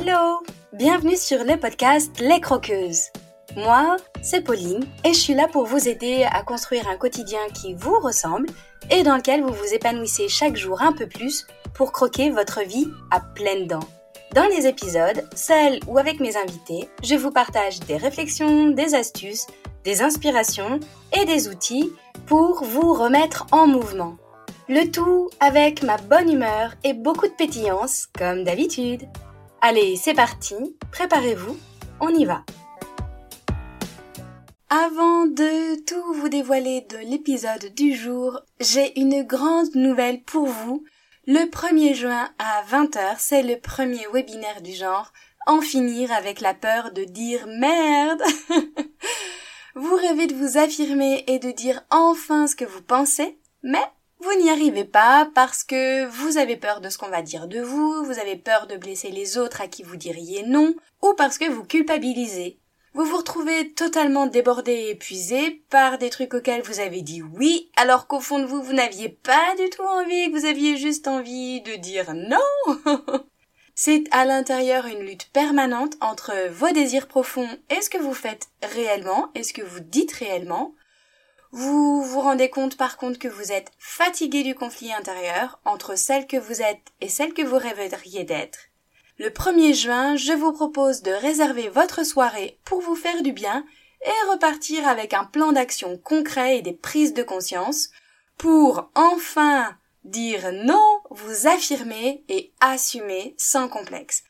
Hello Bienvenue sur le podcast Les Croqueuses. Moi, c'est Pauline et je suis là pour vous aider à construire un quotidien qui vous ressemble et dans lequel vous vous épanouissez chaque jour un peu plus pour croquer votre vie à pleines dents. Dans les épisodes, seul ou avec mes invités, je vous partage des réflexions, des astuces, des inspirations et des outils pour vous remettre en mouvement. Le tout avec ma bonne humeur et beaucoup de pétillance, comme d'habitude. Allez, c'est parti, préparez-vous, on y va. Avant de tout vous dévoiler de l'épisode du jour, j'ai une grande nouvelle pour vous. Le 1er juin à 20h, c'est le premier webinaire du genre En finir avec la peur de dire merde. vous rêvez de vous affirmer et de dire enfin ce que vous pensez, mais vous n'y arrivez pas parce que vous avez peur de ce qu'on va dire de vous, vous avez peur de blesser les autres à qui vous diriez non, ou parce que vous culpabilisez. Vous vous retrouvez totalement débordé et épuisé par des trucs auxquels vous avez dit oui, alors qu'au fond de vous, vous n'aviez pas du tout envie, que vous aviez juste envie de dire non. C'est à l'intérieur une lutte permanente entre vos désirs profonds et ce que vous faites réellement et ce que vous dites réellement, vous vous rendez compte par contre que vous êtes fatigué du conflit intérieur entre celle que vous êtes et celle que vous rêveriez d'être. Le 1er juin, je vous propose de réserver votre soirée pour vous faire du bien et repartir avec un plan d'action concret et des prises de conscience pour enfin dire non, vous affirmer et assumer sans complexe.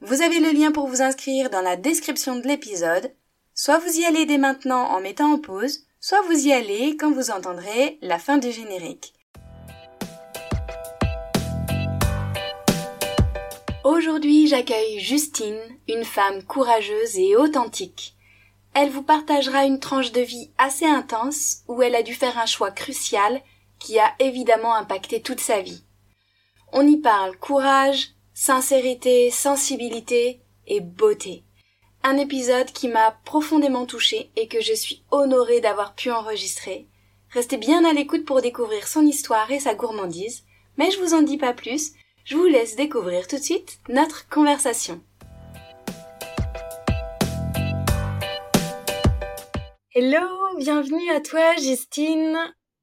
Vous avez le lien pour vous inscrire dans la description de l'épisode. Soit vous y allez dès maintenant en mettant en pause, soit vous y allez quand vous entendrez la fin du générique. Aujourd'hui, j'accueille Justine, une femme courageuse et authentique. Elle vous partagera une tranche de vie assez intense où elle a dû faire un choix crucial qui a évidemment impacté toute sa vie. On y parle courage, sincérité, sensibilité et beauté un épisode qui m'a profondément touchée et que je suis honorée d'avoir pu enregistrer. Restez bien à l'écoute pour découvrir son histoire et sa gourmandise, mais je vous en dis pas plus, je vous laisse découvrir tout de suite notre conversation. Hello, bienvenue à toi Justine.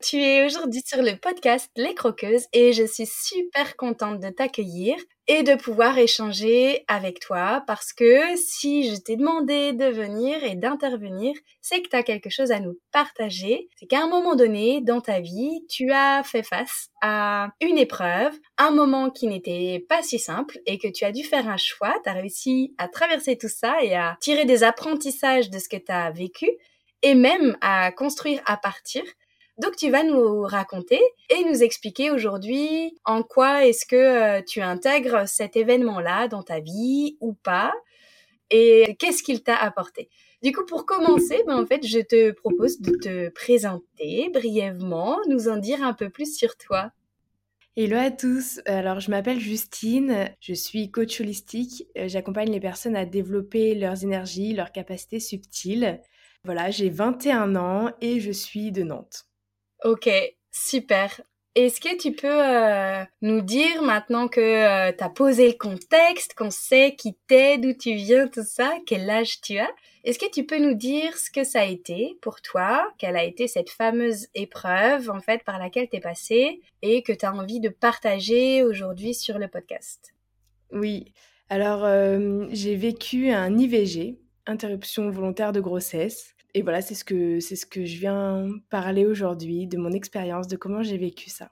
Tu es aujourd'hui sur le podcast Les Croqueuses et je suis super contente de t'accueillir et de pouvoir échanger avec toi parce que si je t'ai demandé de venir et d'intervenir, c'est que tu as quelque chose à nous partager. C'est qu'à un moment donné dans ta vie, tu as fait face à une épreuve, un moment qui n'était pas si simple et que tu as dû faire un choix. Tu as réussi à traverser tout ça et à tirer des apprentissages de ce que tu as vécu et même à construire à partir donc tu vas nous raconter et nous expliquer aujourd'hui en quoi est-ce que euh, tu intègres cet événement-là dans ta vie ou pas et qu'est-ce qu'il t'a apporté. Du coup, pour commencer, ben, en fait, je te propose de te présenter brièvement, nous en dire un peu plus sur toi. Hello à tous, alors je m'appelle Justine, je suis coach holistique, euh, j'accompagne les personnes à développer leurs énergies, leurs capacités subtiles. Voilà, j'ai 21 ans et je suis de Nantes. Ok, super. Est-ce que tu peux euh, nous dire maintenant que euh, tu as posé le contexte, qu'on sait qui t'es, d'où tu viens, tout ça, quel âge tu as? Est-ce que tu peux nous dire ce que ça a été pour toi Quelle a été cette fameuse épreuve en fait par laquelle tu es passé et que tu as envie de partager aujourd'hui sur le podcast? Oui. Alors euh, j'ai vécu un IVG, interruption volontaire de grossesse et voilà, c'est ce que c'est ce que je viens parler aujourd'hui de mon expérience, de comment j'ai vécu ça.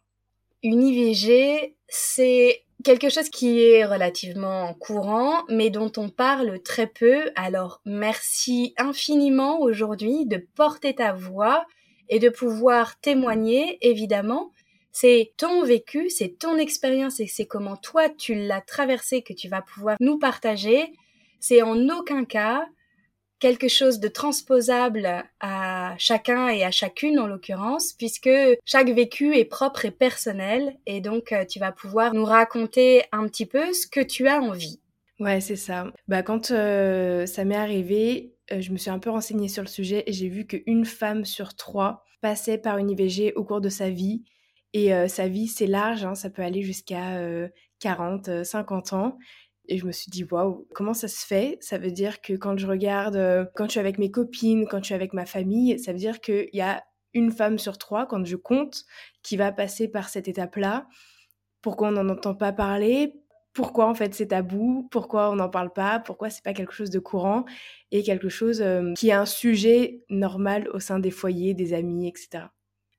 Une IVG, c'est quelque chose qui est relativement courant, mais dont on parle très peu. Alors merci infiniment aujourd'hui de porter ta voix et de pouvoir témoigner, évidemment. C'est ton vécu, c'est ton expérience et c'est comment toi tu l'as traversé que tu vas pouvoir nous partager. C'est en aucun cas quelque chose de transposable à chacun et à chacune en l'occurrence, puisque chaque vécu est propre et personnel, et donc euh, tu vas pouvoir nous raconter un petit peu ce que tu as envie. Ouais, c'est ça. Bah, quand euh, ça m'est arrivé, euh, je me suis un peu renseignée sur le sujet et j'ai vu qu'une femme sur trois passait par une IVG au cours de sa vie. Et sa vie, c'est large, hein, ça peut aller jusqu'à 40, 50 ans. Et je me suis dit, waouh, comment ça se fait? Ça veut dire que quand je regarde, euh, quand je suis avec mes copines, quand je suis avec ma famille, ça veut dire qu'il y a une femme sur trois, quand je compte, qui va passer par cette étape-là. Pourquoi on n'en entend pas parler? Pourquoi en fait c'est tabou? Pourquoi on n'en parle pas? Pourquoi c'est pas quelque chose de courant? Et quelque chose euh, qui est un sujet normal au sein des foyers, des amis, etc.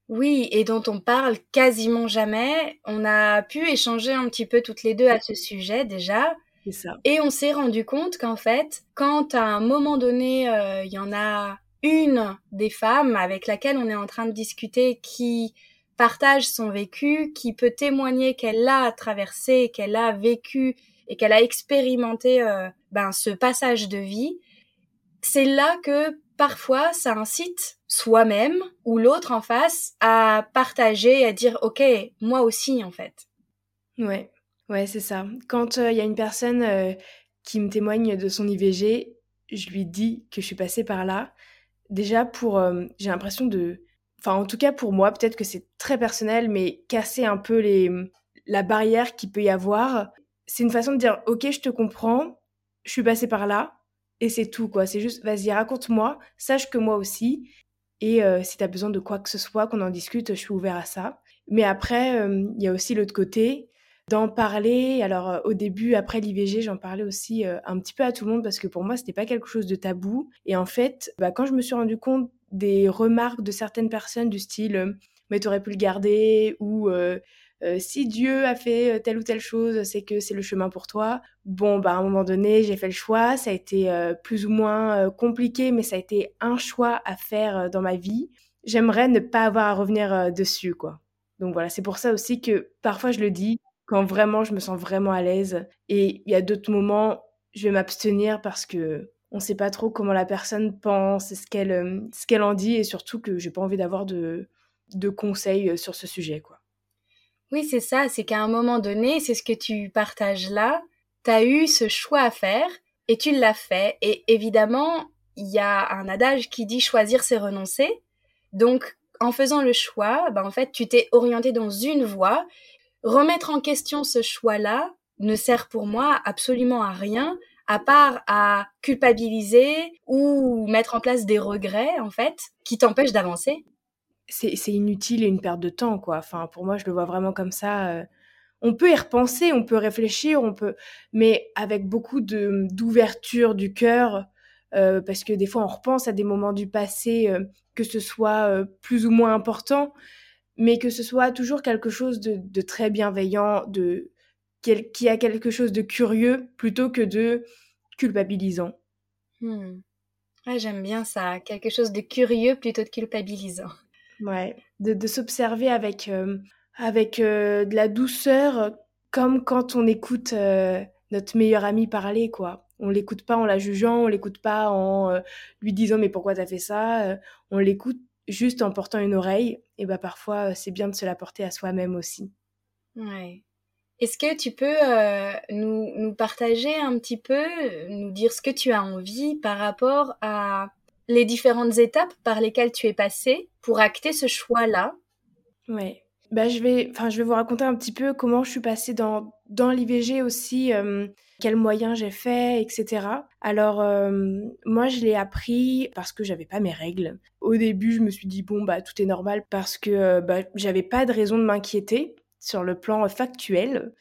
Oui, et dont on parle quasiment jamais. On a pu échanger un petit peu toutes les deux à ce sujet déjà. Ça. Et on s'est rendu compte qu'en fait, quand à un moment donné, euh, il y en a une des femmes avec laquelle on est en train de discuter qui partage son vécu, qui peut témoigner qu'elle l'a traversé, qu'elle a vécu et qu'elle a expérimenté euh, ben, ce passage de vie, c'est là que parfois ça incite soi-même ou l'autre en face à partager, à dire ok, moi aussi en fait. Ouais, ouais, c'est ça. Quand euh, il y a une personne euh, qui me témoigne de son IVG, je lui dis que je suis passée par là. Déjà pour, euh, j'ai l'impression de, enfin en tout cas pour moi, peut-être que c'est très personnel, mais casser un peu les, la barrière qu'il peut y avoir. C'est une façon de dire ok, je te comprends, je suis passée par là, et c'est tout, quoi. C'est juste, vas-y, raconte-moi, sache que moi aussi. Et si tu as besoin de quoi que ce soit, qu'on en discute, je suis ouvert à ça. Mais après, il y a aussi l'autre côté, d'en parler. Alors, euh, au début, après l'IVG, j'en parlais aussi un petit peu à tout le monde parce que pour moi, c'était pas quelque chose de tabou. Et en fait, bah, quand je me suis rendu compte des remarques de certaines personnes du style, mais t'aurais pu le garder ou euh, si Dieu a fait euh, telle ou telle chose, c'est que c'est le chemin pour toi. Bon, bah, à un moment donné, j'ai fait le choix. Ça a été euh, plus ou moins compliqué, mais ça a été un choix à faire dans ma vie. J'aimerais ne pas avoir à revenir dessus, quoi. Donc voilà, c'est pour ça aussi que parfois je le dis quand vraiment je me sens vraiment à l'aise. Et il y a d'autres moments, je vais m'abstenir parce que on ne sait pas trop comment la personne pense, ce qu'elle ce qu'elle en dit, et surtout que j'ai pas envie d'avoir de, de conseils sur ce sujet, quoi. Oui, c'est ça, c'est qu'à un moment donné, c'est ce que tu partages là, tu as eu ce choix à faire et tu l'as fait. Et évidemment, il y a un adage qui dit choisir c'est renoncer. Donc, en faisant le choix, ben, en fait, tu t'es orienté dans une voie. Remettre en question ce choix-là ne sert pour moi absolument à rien, à part à culpabiliser ou mettre en place des regrets, en fait, qui t'empêchent d'avancer c'est inutile et une perte de temps, quoi. Enfin, pour moi, je le vois vraiment comme ça. Euh. On peut y repenser, on peut réfléchir, on peut, mais avec beaucoup d'ouverture du cœur, euh, parce que des fois, on repense à des moments du passé, euh, que ce soit plus ou moins important, mais que ce soit toujours quelque chose de, très bienveillant, de qui a quelque chose de curieux plutôt que de culpabilisant. Hmm. J'aime bien ça, quelque chose de curieux plutôt de culpabilisant. Ouais, de, s'observer avec, euh, avec euh, de la douceur, comme quand on écoute euh, notre meilleur ami parler, quoi. On l'écoute pas en la jugeant, on l'écoute pas en lui disant mais pourquoi t'as fait ça. on l'écoute juste en portant une oreille. Et bah parfois c'est bien de se la porter à soi-même aussi. Ouais. Est-ce que tu peux nous, nous partager un petit peu, nous dire ce que tu as envie par rapport à les différentes étapes par lesquelles tu es passé pour acter ce choix-là? Ouais. Bah, je, vais, je vais vous raconter un petit peu comment je suis passée dans, dans l'IVG aussi, euh, quels moyens j'ai fait, etc. Alors, euh, moi, je l'ai appris parce que j'avais pas mes règles. Au début, je me suis dit, bon, bah, tout est normal parce que euh, bah, j'avais pas de raison de m'inquiéter sur le plan factuel.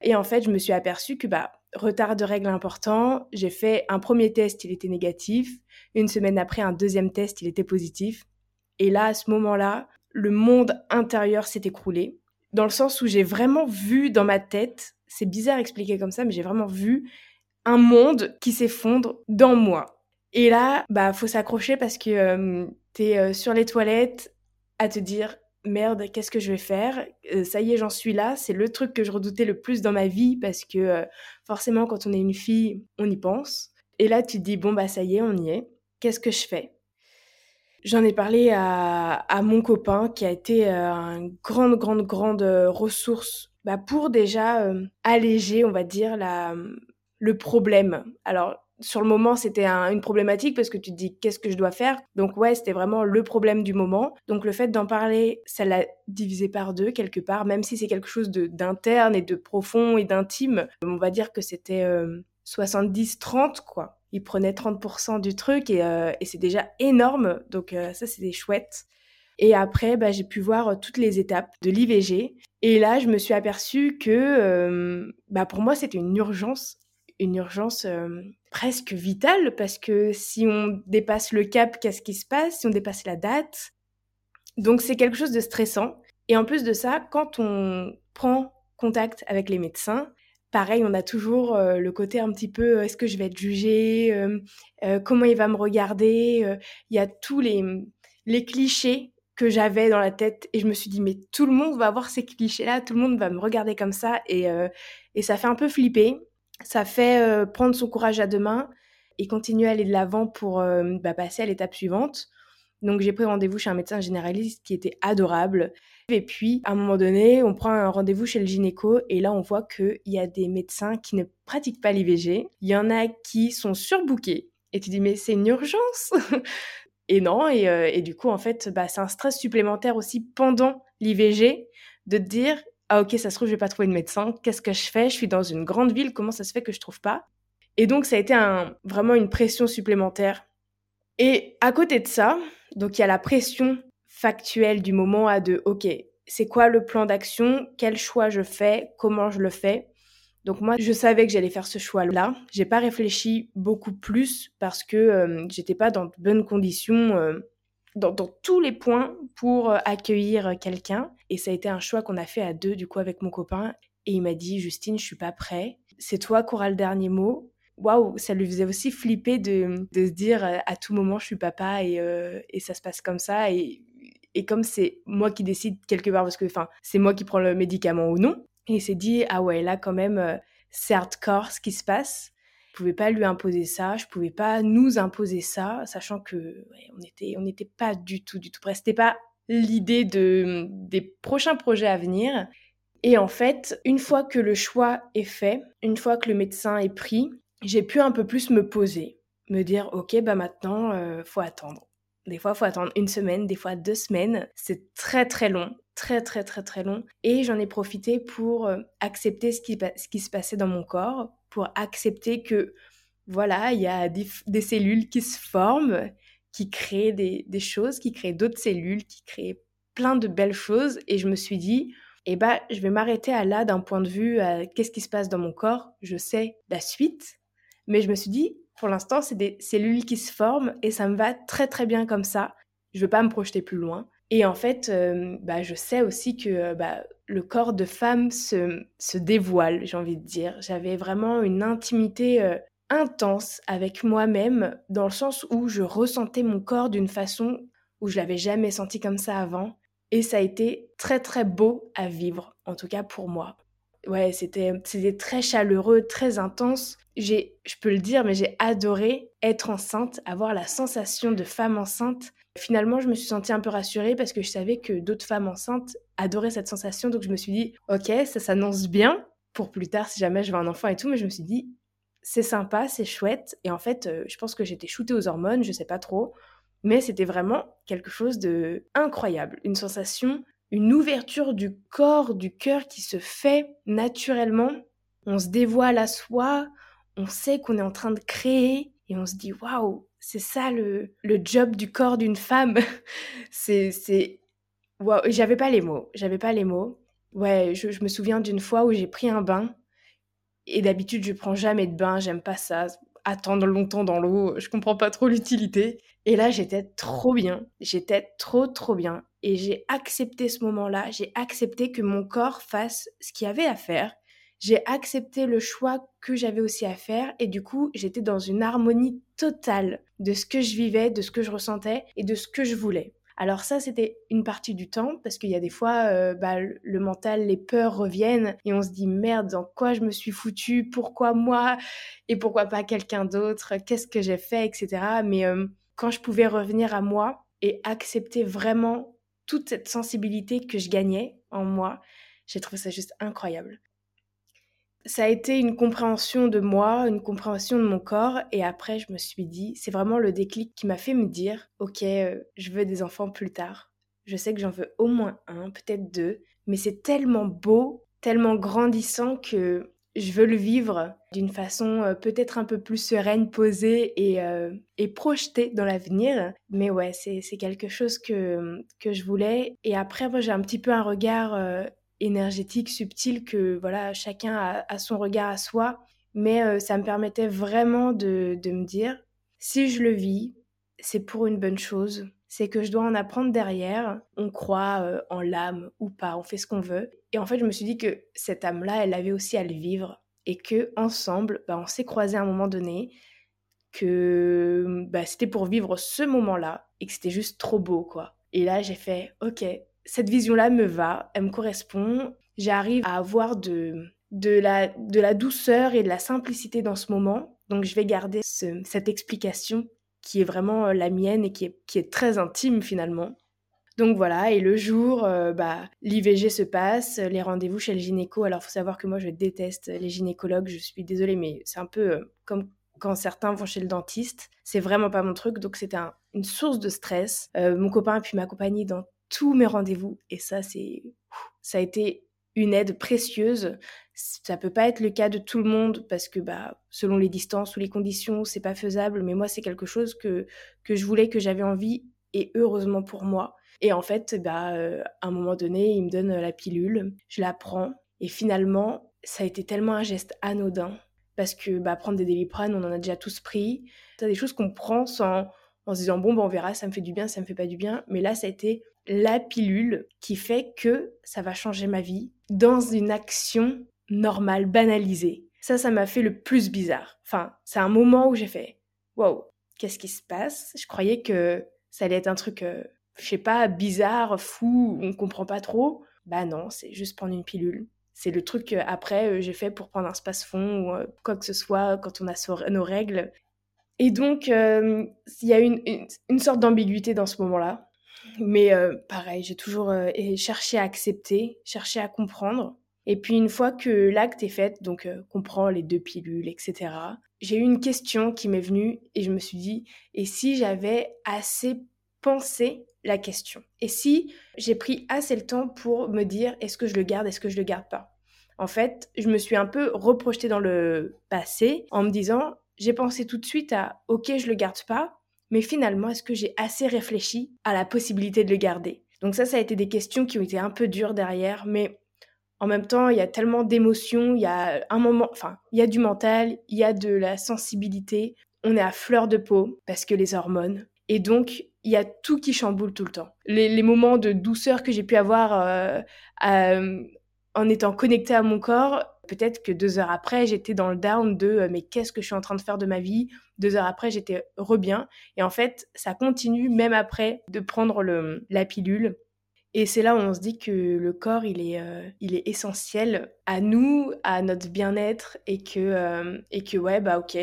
Et en fait, je me suis aperçue que, bah, retard de règles important. J'ai fait un premier test, il était négatif. Une semaine après, un deuxième test, il était positif. Et là, à ce moment-là, le monde intérieur s'est écroulé. Dans le sens où j'ai vraiment vu dans ma tête, c'est bizarre expliquer comme ça, mais j'ai vraiment vu un monde qui s'effondre dans moi. Et là, bah, faut s'accrocher parce que euh, t'es euh, sur les toilettes à te dire merde, qu'est-ce que je vais faire? Euh, Ça y est, j'en suis là. C'est le truc que je redoutais le plus dans ma vie parce que forcément, quand on est une fille, on y pense. Et là, tu te dis, bon, bah ça y est, on y est. Qu'est-ce que je fais? J'en ai parlé à, mon copain qui a été euh, une grande, grande, grande ressource bah, pour déjà alléger, on va dire, la, le problème. Alors, sur le moment, c'était une problématique parce que tu te dis qu'est-ce que je dois faire? Donc ouais, c'était vraiment le problème du moment. Donc le fait d'en parler, ça l'a divisé par deux quelque part, même si c'est quelque chose d'interne et de profond et d'intime. On va dire que c'était 70-30 euh, quoi. Il prenait 30% du truc euh, et, c'est déjà énorme. Donc euh, ça, c'était chouette. Et après, bah, j'ai pu voir toutes les étapes de l'IVG. Et là, je me suis aperçue que bah, pour moi, c'était une urgence une urgence presque vitale parce que si on dépasse le cap, qu'est-ce qui se passe? Si on dépasse la date Donc c'est quelque chose de stressant. Et en plus de ça, quand on prend contact avec les médecins, pareil, on a toujours le côté un petit peu est-ce que je vais être jugée Comment il va me regarder Il y a tous les, les clichés que j'avais dans la tête et je me suis dit mais tout le monde va avoir ces clichés là, tout le monde va me regarder comme ça et, et ça fait un peu flipper ça fait euh, prendre son courage à deux mains et continuer à aller de l'avant pour euh, bah, passer à l'étape suivante. Donc j'ai pris rendez-vous chez un médecin généraliste qui était adorable. Et puis à un moment donné, on prend un rendez-vous chez le gynéco et là on voit qu'il y a des médecins qui ne pratiquent pas l'IVG. Il y en a qui sont surbookés. Et tu dis mais c'est une urgence Et non, et, euh, et, du coup en fait bah, c'est un stress supplémentaire aussi pendant l'IVG de te dire ah ok, ça se trouve, je vais pas trouver de médecin. Qu'est-ce que je fais? Je suis dans une grande ville, comment ça se fait que je trouve pas Et donc, ça a été vraiment une pression supplémentaire. Et à côté de ça, donc il y a la pression factuelle du moment à de, ok, c'est quoi le plan d'action? Quel choix je fais? Comment je le fais? Donc moi, je savais que j'allais faire ce choix-là. J'ai pas réfléchi beaucoup plus parce que euh, j'étais pas dans de bonnes conditions euh, dans, tous les points pour euh, accueillir quelqu'un. Et ça a été un choix qu'on a fait à deux, du coup, avec mon copain. Et il m'a dit, Justine, je suis pas prêt. C'est toi qui auras le dernier mot. Waouh, ça lui faisait aussi flipper de, de, se dire euh, à tout moment, je suis papa et, euh, et ça se passe comme ça. Et, et comme c'est moi qui décide quelque part, parce que c'est moi qui prends le médicament ou non, et il s'est dit, ah ouais, là quand même, c'est hardcore ce qui se passe pouvais pas lui imposer ça, je pouvais pas nous imposer ça, sachant que on était on n'était pas du tout du tout prêt. C'était pas l'idée de des prochains projets à venir. Et en fait, une fois que le choix est fait, une fois que le médecin est pris, j'ai pu un peu plus me poser, me dire ok bah maintenant euh, faut attendre. Des fois faut attendre une semaine, des fois deux semaines. C'est très très long, très très très très long. Et j'en ai profité pour euh, accepter ce qui, se passait dans mon corps, pour accepter que, voilà, il y a des, cellules qui se forment, qui créent des, choses, qui créent d'autres cellules, qui créent plein de belles choses. Et je me suis dit, eh ben, je vais m'arrêter à là d'un point de vue, qu'est-ce qui se passe dans mon corps. Je sais la suite, mais je me suis dit, pour l'instant, c'est des cellules qui se forment et ça me va très très bien comme ça. Je veux pas me projeter plus loin. Et en fait, euh, bah, je sais aussi que euh, bah, le corps de femme se, dévoile, j'ai envie de dire. J'avais vraiment une intimité euh, intense avec moi-même, dans le sens où je ressentais mon corps d'une façon où je l'avais jamais senti comme ça avant. Et ça a été très très beau à vivre, en tout cas pour moi. Ouais, c'était très chaleureux, très intense. J'ai, je peux le dire, mais j'ai adoré être enceinte, avoir la sensation de femme enceinte Finalement, je me suis sentie un peu rassurée parce que je savais que d'autres femmes enceintes adoraient cette sensation. Donc je me suis dit, ok, ça s'annonce bien pour plus tard si jamais je veux un enfant et tout. Mais je me suis dit, c'est sympa, c'est chouette. Et en fait, euh, je pense que j'étais shootée aux hormones, je sais pas trop. Mais c'était vraiment quelque chose de incroyable. Une sensation, une ouverture du corps, du cœur qui se fait naturellement. On se dévoile à soi, on sait qu'on est en train de créer et on se dit waouh, c'est ça le, le, job du corps d'une femme. c'est, c'est, wow. j'avais pas les mots, j'avais pas les mots. Ouais, je, je me souviens d'une fois où j'ai pris un bain et d'habitude je prends jamais de bain, j'aime pas ça. Attendre longtemps dans l'eau, je comprends pas trop l'utilité. Et là, j'étais trop bien, j'étais trop trop bien. Et j'ai accepté ce moment-là, j'ai accepté que mon corps fasse ce qu'il avait à faire. J'ai accepté le choix que j'avais aussi à faire et du coup j'étais dans une harmonie totale de ce que je vivais, de ce que je ressentais et de ce que je voulais. Alors ça, c'était une partie du temps, parce qu'il y a des fois, euh, bah, le mental, les peurs reviennent, et on se dit, merde, dans quoi je me suis foutu Pourquoi moi? Et pourquoi pas quelqu'un d'autre? Qu'est-ce que j'ai fait? Etc. Mais euh, quand je pouvais revenir à moi et accepter vraiment toute cette sensibilité que je gagnais en moi, j'ai trouvé ça juste incroyable ça a été une compréhension de moi, une compréhension de mon corps. Et après, je me suis dit, c'est vraiment le déclic qui m'a fait me dire, ok, euh, je veux des enfants plus tard. Je sais que j'en veux au moins un, peut-être deux. Mais c'est tellement beau, tellement grandissant que je veux le vivre d'une façon euh, peut-être un peu plus sereine, posée et, euh, et projetée dans l'avenir. Mais ouais, c'est quelque chose que, que je voulais. Et après, moi, j'ai un petit peu un regard énergétique, subtil, que voilà, chacun a, son regard à soi. Mais euh, ça me permettait vraiment de, me dire, si je le vis, c'est pour une bonne chose. C'est que je dois en apprendre derrière. On croit euh, en l'âme ou pas, on fait ce qu'on veut. Et en fait, je me suis dit que cette âme-là, elle avait aussi à le vivre. Et que ensemble, bah, on s'est croisés à un moment donné, que bah, c'était pour vivre ce moment-là et que c'était juste trop beau, quoi. Et là, j'ai fait, ok, cette vision-là me va, elle me correspond. J'arrive à avoir de, de, la, de la douceur et de la simplicité dans ce moment. Donc je vais garder cette explication qui est vraiment euh, la mienne et qui est, qui est très intime finalement. Donc voilà, et le jour, euh, bah, l'IVG se passe, les rendez-vous chez le gynéco. Alors, faut savoir que moi, je déteste les gynécologues, je suis désolée, mais c'est un peu euh, comme quand certains vont chez le dentiste. C'est vraiment pas mon truc, donc c'était une source de stress. mon copain a pu m'accompagner dans tous mes rendez-vous. Et ça, c'est, ça a été une aide précieuse. Ça peut pas être le cas de tout le monde parce que, bah, selon les distances ou les conditions, c'est pas faisable. Mais moi, c'est quelque chose que, que je voulais, que j'avais envie et heureusement pour moi. Et en fait, bah, euh, à un moment donné, il me donne la pilule, je la prends et finalement, ça a été tellement un geste anodin parce que bah, prendre des Doliprane, on en a déjà tous pris. C'est des choses qu'on prend sans en se disant bon bah, on verra, ça me fait du bien, ça me fait pas du bien. Mais là, ça a été la pilule qui fait que ça va changer ma vie dans une action normale, banalisée. Ça, ça m'a fait le plus bizarre. Enfin, c'est un moment où j'ai fait Wow, qu'est-ce qui se passe? Je croyais que ça allait être un truc, euh, je sais pas, bizarre, fou, on comprend pas trop. Bah non, c'est juste prendre une pilule. C'est le truc que après euh, j'ai fait pour prendre un space-fond ou euh, quoi que ce soit quand on a nos règles. Et donc, il y a une, une sorte d'ambiguïté dans ce moment-là mais euh, pareil, j'ai toujours euh, cherché à accepter, cherché à comprendre. Et puis une fois que l'acte est fait, donc euh, qu'on prend les deux pilules, etc., j'ai eu une question qui m'est venue et je me suis dit, et si j'avais assez pensé la question? Et si j'ai pris assez le temps pour me dire, est-ce que je le garde, est-ce que je le garde pas? En fait, je me suis un peu reprojetée dans le passé en me disant, j'ai pensé tout de suite à, ok, je le garde pas, mais finalement, est-ce que j'ai assez réfléchi à la possibilité de le garder? Donc ça, ça a été des questions qui ont été un peu dures derrière, mais en même temps, il y a tellement d'émotions, il y a un moment, enfin, il y a du mental, il y a de la sensibilité, on est à fleur de peau parce que les hormones, et donc il y a tout qui chamboule tout le temps. Les, moments de douceur que j'ai pu avoir euh, euh, en étant connecté à mon corps, peut-être que deux heures après, j'étais dans le down de euh, mais qu'est-ce que je suis en train de faire de ma vie? Deux heures après, j'étais re-bien. Et en fait, ça continue même après de prendre la pilule. Et c'est là où on se dit que le corps, il est, euh, il est essentiel à nous, à notre bien-être, et que, euh, et que ouais, bah ok,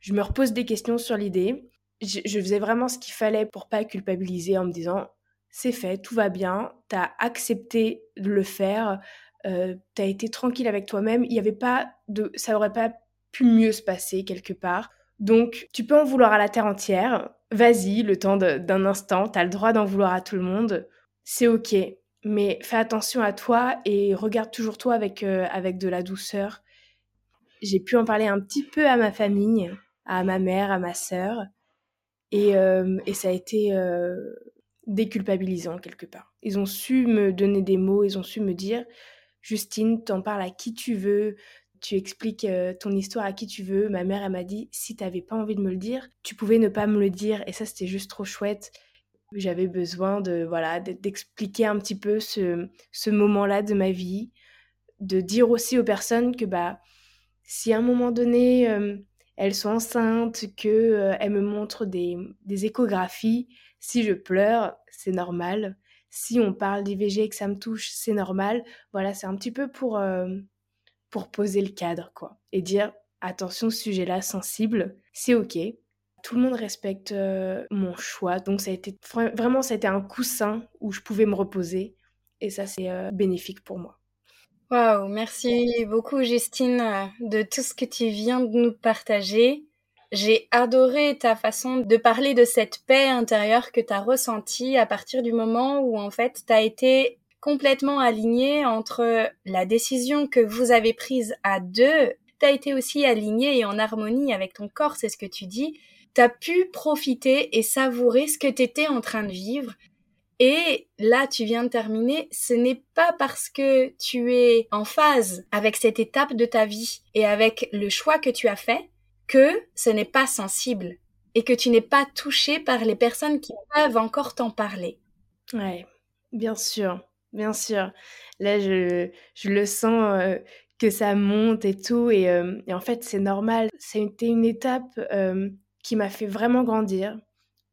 je me repose des questions sur l'idée. Je, faisais vraiment ce qu'il fallait pour pas culpabiliser en me disant c'est fait, tout va bien, t'as accepté de le faire, euh, tu as été tranquille avec toi-même, il y avait pas de ça aurait pas pu mieux se passer quelque part. Donc tu peux en vouloir à la terre entière, vas-y, le temps d'un instant, tu as le droit d'en vouloir à tout le monde, c'est OK, mais fais attention à toi et regarde toujours toi avec euh, avec de la douceur. J'ai pu en parler un petit peu à ma famille, à ma mère, à ma sœur et, euh, ça a été déculpabilisant quelque part. Ils ont su me donner des mots, ils ont su me dire Justine, t'en parles à qui tu veux, tu expliques euh, ton histoire à qui tu veux. Ma mère, elle m'a dit, si t'avais pas envie de me le dire, tu pouvais ne pas me le dire. Et ça, c'était juste trop chouette. J'avais besoin de, voilà, d'expliquer un petit peu ce, ce moment-là de ma vie, de dire aussi aux personnes que, bah, si à un moment donné, elles sont enceintes, qu'elles euh, me montrent des, des échographies, si je pleure, c'est normal si on parle d'IVG et que ça me touche, c'est normal. Voilà, c'est un petit peu pour, pour poser le cadre, quoi. Et dire, attention, sujet-là, sensible, c'est OK. Tout le monde respecte euh, mon choix. Donc, ça a été vraiment, ça a été un coussin où je pouvais me reposer. Et ça, c'est euh, bénéfique pour moi. Waouh, merci beaucoup Justine de tout ce que tu viens de nous partager. J'ai adoré ta façon de parler de cette paix intérieure que tu as ressentie à partir du moment où en fait tu as été complètement aligné entre la décision que vous avez prise à deux, tu as été aussi aligné et en harmonie avec ton corps, c'est ce que tu dis. Tu as pu profiter et savourer ce que tu étais en train de vivre et là, tu viens de terminer, ce n'est pas parce que tu es en phase avec cette étape de ta vie et avec le choix que tu as fait que ce n'est pas sensible et que tu n'es pas touché par les personnes qui peuvent encore t'en parler. Ouais, bien sûr, bien sûr. Là, je, je le sens euh, que ça monte et tout. Et, euh, en fait, c'est normal. C'était une étape euh, qui m'a fait vraiment grandir,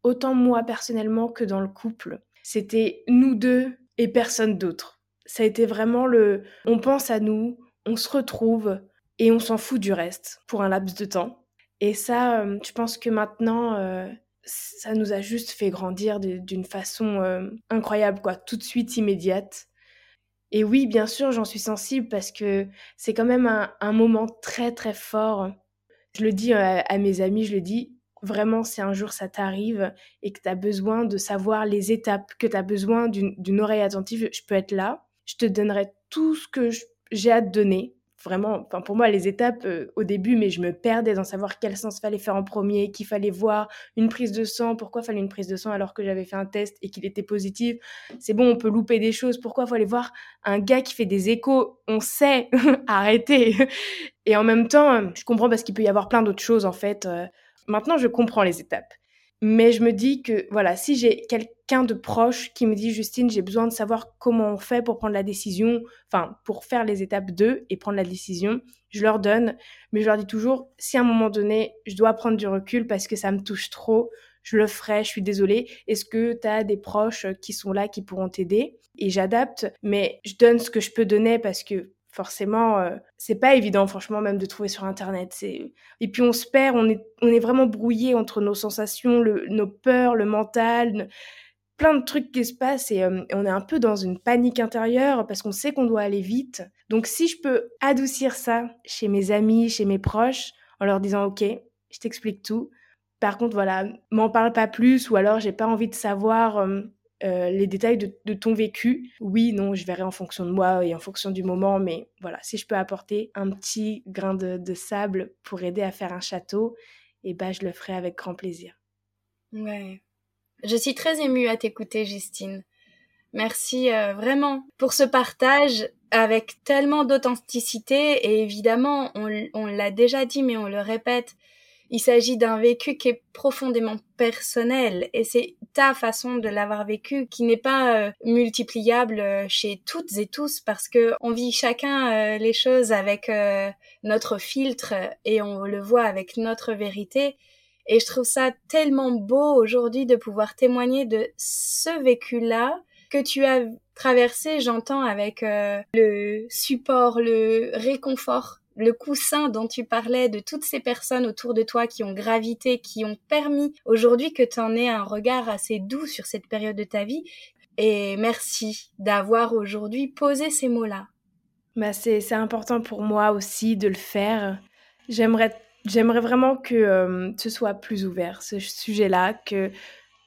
autant moi personnellement que dans le couple. C'était nous deux et personne d'autre. Ça a été vraiment le on pense à nous, on se retrouve et on s'en fout du reste pour un laps de temps. Et ça, euh, je pense que maintenant, euh, ça nous a juste fait grandir d'une façon euh, incroyable, quoi, tout de suite immédiate. Et oui, bien sûr, j'en suis sensible parce que c'est quand même un, moment très très fort. Je le dis à mes amis, je le dis, vraiment si un jour ça t'arrive et que tu as besoin de savoir les étapes, que tu as besoin d'une oreille attentive, je peux être là. Je te donnerai tout ce que j'ai à te donner. Vraiment, enfin pour moi, les étapes euh, au début, mais je me perdais dans savoir quel sens fallait faire en premier, qu'il fallait voir une prise de sang, pourquoi fallait une prise de sang alors que j'avais fait un test et qu'il était positif. C'est bon, on peut louper des choses. Pourquoi fallait voir un gars qui fait des échos? On sait, arrêtez. Et en même temps, je comprends parce qu'il peut y avoir plein d'autres choses en fait. Euh, Maintenant, je comprends les étapes. Mais je me dis que, voilà, si j'ai quelqu'un de proche qui me dit, Justine, j'ai besoin de savoir comment on fait pour prendre la décision, enfin, pour faire les étapes 2 et prendre la décision, je leur donne. Mais je leur dis toujours, si à un moment donné, je dois prendre du recul parce que ça me touche trop, je le ferai, je suis désolée. Est-ce que tu as des proches qui sont là, qui pourront t'aider? Et j'adapte, mais je donne ce que je peux donner parce que forcément, euh, c'est pas évident, franchement, même de trouver sur Internet. Et puis on se perd, on est, on est vraiment brouillé entre nos sensations, nos peurs, le mental, plein de trucs qui se passent euh, et, on est un peu dans une panique intérieure parce qu'on sait qu'on doit aller vite. Donc si je peux adoucir ça chez mes amis, chez mes proches, en leur disant ok, je t'explique tout. Par contre, voilà, m'en parle pas plus ou alors j'ai pas envie de savoir. Euh, euh, les détails de, ton vécu. Oui, non, je verrai en fonction de moi et en fonction du moment, mais voilà, si je peux apporter un petit grain de, sable pour aider à faire un château, et eh ben, je le ferai avec grand plaisir. Ouais. Je suis très émue à t'écouter, Justine. Merci euh, vraiment pour ce partage avec tellement d'authenticité et évidemment, on l'a déjà dit, mais on le répète, il s'agit d'un vécu qui est profondément personnel et c'est ta façon de l'avoir vécu qui n'est pas euh, multipliable euh, chez toutes et tous parce que on vit chacun euh, les choses avec notre filtre et on le voit avec notre vérité. Et je trouve ça tellement beau aujourd'hui de pouvoir témoigner de ce vécu-là que tu as traversé, j'entends, avec le support, le réconfort le coussin dont tu parlais de toutes ces personnes autour de toi qui ont gravité, qui ont permis aujourd'hui que tu en aies un regard assez doux sur cette période de ta vie. Et merci d'avoir aujourd'hui posé ces mots-là. Bah c'est important pour moi aussi de le faire. J'aimerais vraiment que euh, ce soit plus ouvert ce sujet-là, que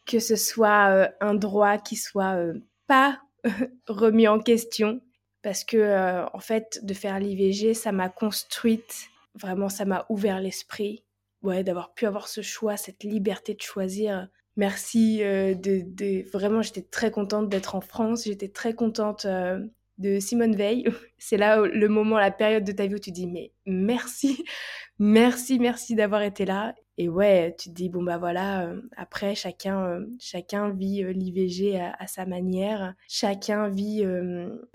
que ce soit euh, un droit qui soit euh, pas remis en question parce que euh, en fait de faire l'IVG ça m'a construite vraiment ça m'a ouvert l'esprit ouais d'avoir pu avoir ce choix cette liberté de choisir. Merci euh, de, vraiment j'étais très contente d'être en France j'étais très contente euh, de Simone Veil c'est là le moment la période de ta vie où tu dis mais merci merci merci d'avoir été là et ouais, tu te dis, bon bah voilà, euh, après chacun, euh, chacun vit euh, l'IVG à, sa manière, chacun vit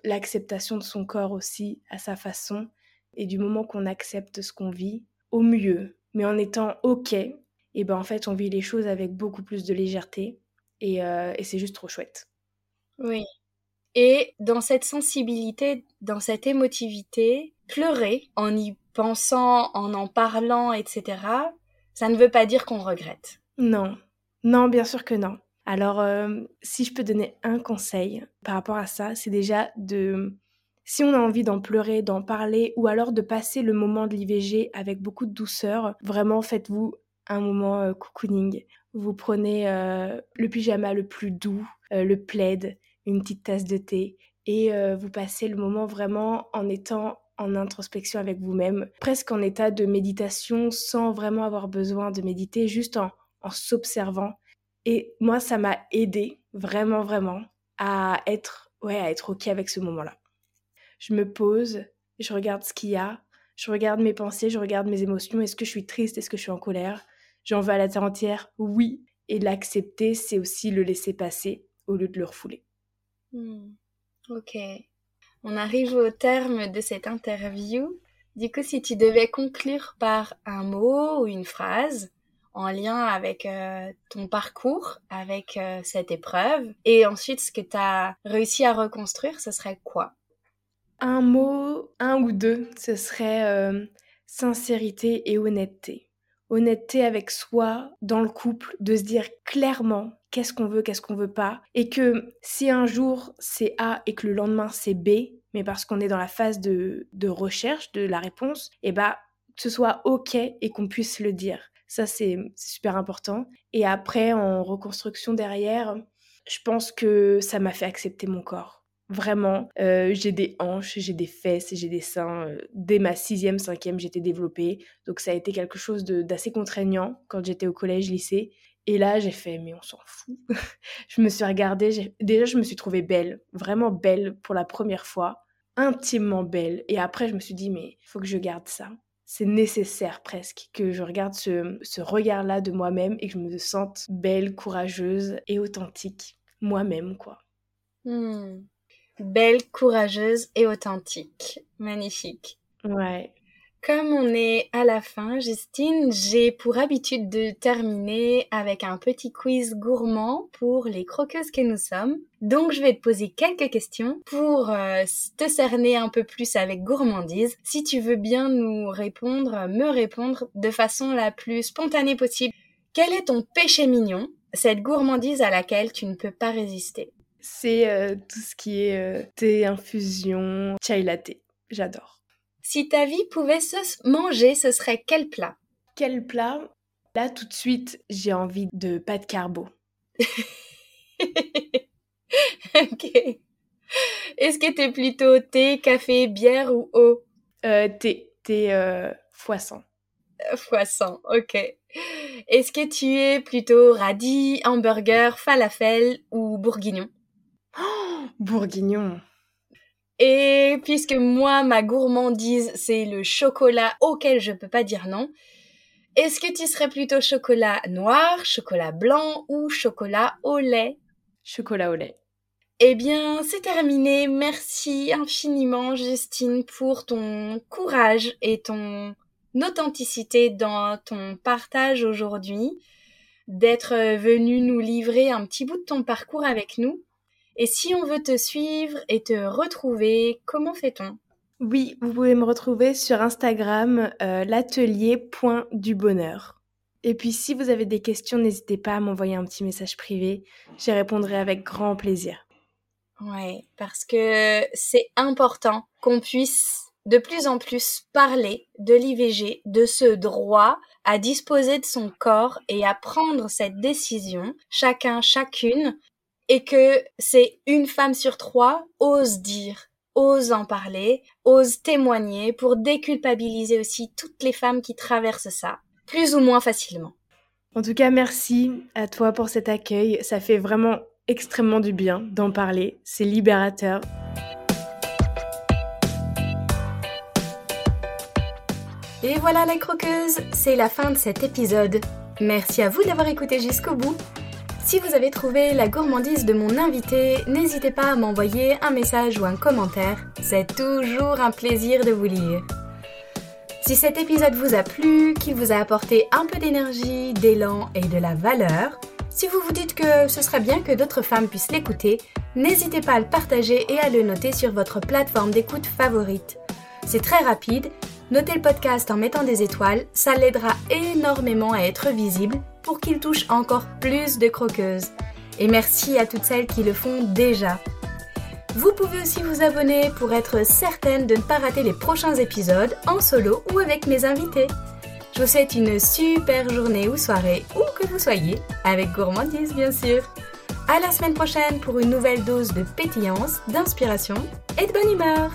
l'acceptation de son corps aussi à sa façon. Et du moment qu'on accepte ce qu'on vit, au mieux, mais en étant OK, et ben en fait on vit les choses avec beaucoup plus de légèreté et, et c'est juste trop chouette. Oui. Et dans cette sensibilité, dans cette émotivité, pleurer en y pensant, en en parlant, etc., ça ne veut pas dire qu'on regrette. Non, non, bien sûr que non. Alors, euh, si je peux donner un conseil par rapport à ça, c'est déjà de Si on a envie d'en pleurer, d'en parler, ou alors de passer le moment de l'IVG avec beaucoup de douceur, vraiment faites-vous un moment euh, cocooning. Vous prenez euh, le pyjama le plus doux, euh, le plaid, une petite tasse de thé, et vous passez le moment vraiment en étant en introspection avec vous-même, presque en état de méditation sans vraiment avoir besoin de méditer, juste en, en s'observant. Et moi, ça m'a aidé vraiment, vraiment à être, ouais, à être ok avec ce moment-là. Je me pose, je regarde ce qu'il y a, je regarde mes pensées, je regarde mes émotions. Est-ce que je suis triste? Est-ce que je suis en colère? J'en veux à la terre entière Oui. Et l'accepter, c'est aussi le laisser passer au lieu de le refouler. Hmm. Ok. On arrive au terme de cette interview. Du coup, si tu devais conclure par un mot ou une phrase en lien avec euh, ton parcours, avec euh, cette épreuve, et ensuite ce que tu as réussi à reconstruire, ce serait quoi? Un mot, un ou deux, ce serait euh, sincérité et honnêteté honnêteté avec soi dans le couple, de se dire clairement qu'est-ce qu'on veut, qu'est-ce qu'on veut pas, et que si un jour c'est A et que le lendemain c'est B, mais parce qu'on est dans la phase de, recherche de la réponse, et eh bah que ce soit ok et qu'on puisse le dire. Ça c'est super important. Et après en reconstruction derrière, je pense que ça m'a fait accepter mon corps Vraiment, euh, j'ai des hanches, j'ai des fesses, j'ai des seins. Euh, dès ma sixième, cinquième, j'étais développée. Donc ça a été quelque chose d'assez contraignant quand j'étais au collège, lycée. Et là, j'ai fait, mais on s'en fout. je me suis regardée, déjà, je me suis trouvée belle, vraiment belle pour la première fois, intimement belle. Et après, je me suis dit, mais il faut que je garde ça. C'est nécessaire presque que je regarde ce, ce regard-là de moi-même et que je me sente belle, courageuse et authentique. Moi-même, quoi. Hmm. Belle, courageuse et authentique. Magnifique. Ouais. Comme on est à la fin, Justine, j'ai pour habitude de terminer avec un petit quiz gourmand pour les croqueuses que nous sommes. Donc je vais te poser quelques questions pour euh, te cerner un peu plus avec gourmandise. Si tu veux bien nous répondre, me répondre de façon la plus spontanée possible. Quel est ton péché mignon, cette gourmandise à laquelle tu ne peux pas résister? C'est euh, tout ce qui est euh, thé, infusion, chai latte. J'adore. Si ta vie pouvait se manger, ce serait quel plat? Quel plat? Là, tout de suite, j'ai envie de pâte carbo. ok. Est-ce que t'es plutôt thé, café, bière ou eau? Euh, Thé. Thé euh, foisson. Foisson, ok. Est-ce que tu es plutôt radis, hamburger, falafel ou bourguignon? Bourguignon. Et puisque moi, ma gourmandise, c'est le chocolat auquel je peux pas dire non, est-ce que tu serais plutôt chocolat noir, chocolat blanc ou chocolat au lait? Chocolat au lait. Eh bien, c'est terminé. Merci infiniment, Justine, pour ton courage et ton authenticité dans ton partage aujourd'hui, d'être venue nous livrer un petit bout de ton parcours avec nous. Et si on veut te suivre et te retrouver, comment fait-on? Oui, vous pouvez me retrouver sur Instagram, euh, l'atelier.dubonheur. Et puis si vous avez des questions, n'hésitez pas à m'envoyer un petit message privé, j'y répondrai avec grand plaisir. Ouais, parce que c'est important qu'on puisse de plus en plus parler de l'IVG, de ce droit à disposer de son corps et à prendre cette décision, chacun, chacune, et que c'est une femme sur trois ose dire, ose en parler, ose témoigner pour déculpabiliser aussi toutes les femmes qui traversent ça, plus ou moins facilement. En tout cas, merci à toi pour cet accueil. Ça fait vraiment extrêmement du bien d'en parler. C'est libérateur. Et voilà les croqueuses, c'est la fin de cet épisode. Merci à vous d'avoir écouté jusqu'au bout. Si vous avez trouvé la gourmandise de mon invité, n'hésitez pas à m'envoyer un message ou un commentaire. C'est toujours un plaisir de vous lire. Si cet épisode vous a plu, qu'il vous a apporté un peu d'énergie, d'élan et de la valeur, si vous vous dites que ce serait bien que d'autres femmes puissent l'écouter, n'hésitez pas à le partager et à le noter sur votre plateforme d'écoute favorite. C'est très rapide Notez le podcast en mettant des étoiles, ça l'aidera énormément à être visible pour qu'il touche encore plus de croqueuses. Et merci à toutes celles qui le font déjà. Vous pouvez aussi vous abonner pour être certaine de ne pas rater les prochains épisodes en solo ou avec mes invités. Je vous souhaite une super journée ou soirée, où que vous soyez, avec gourmandise bien sûr. À la semaine prochaine pour une nouvelle dose de pétillance, d'inspiration et de bonne humeur.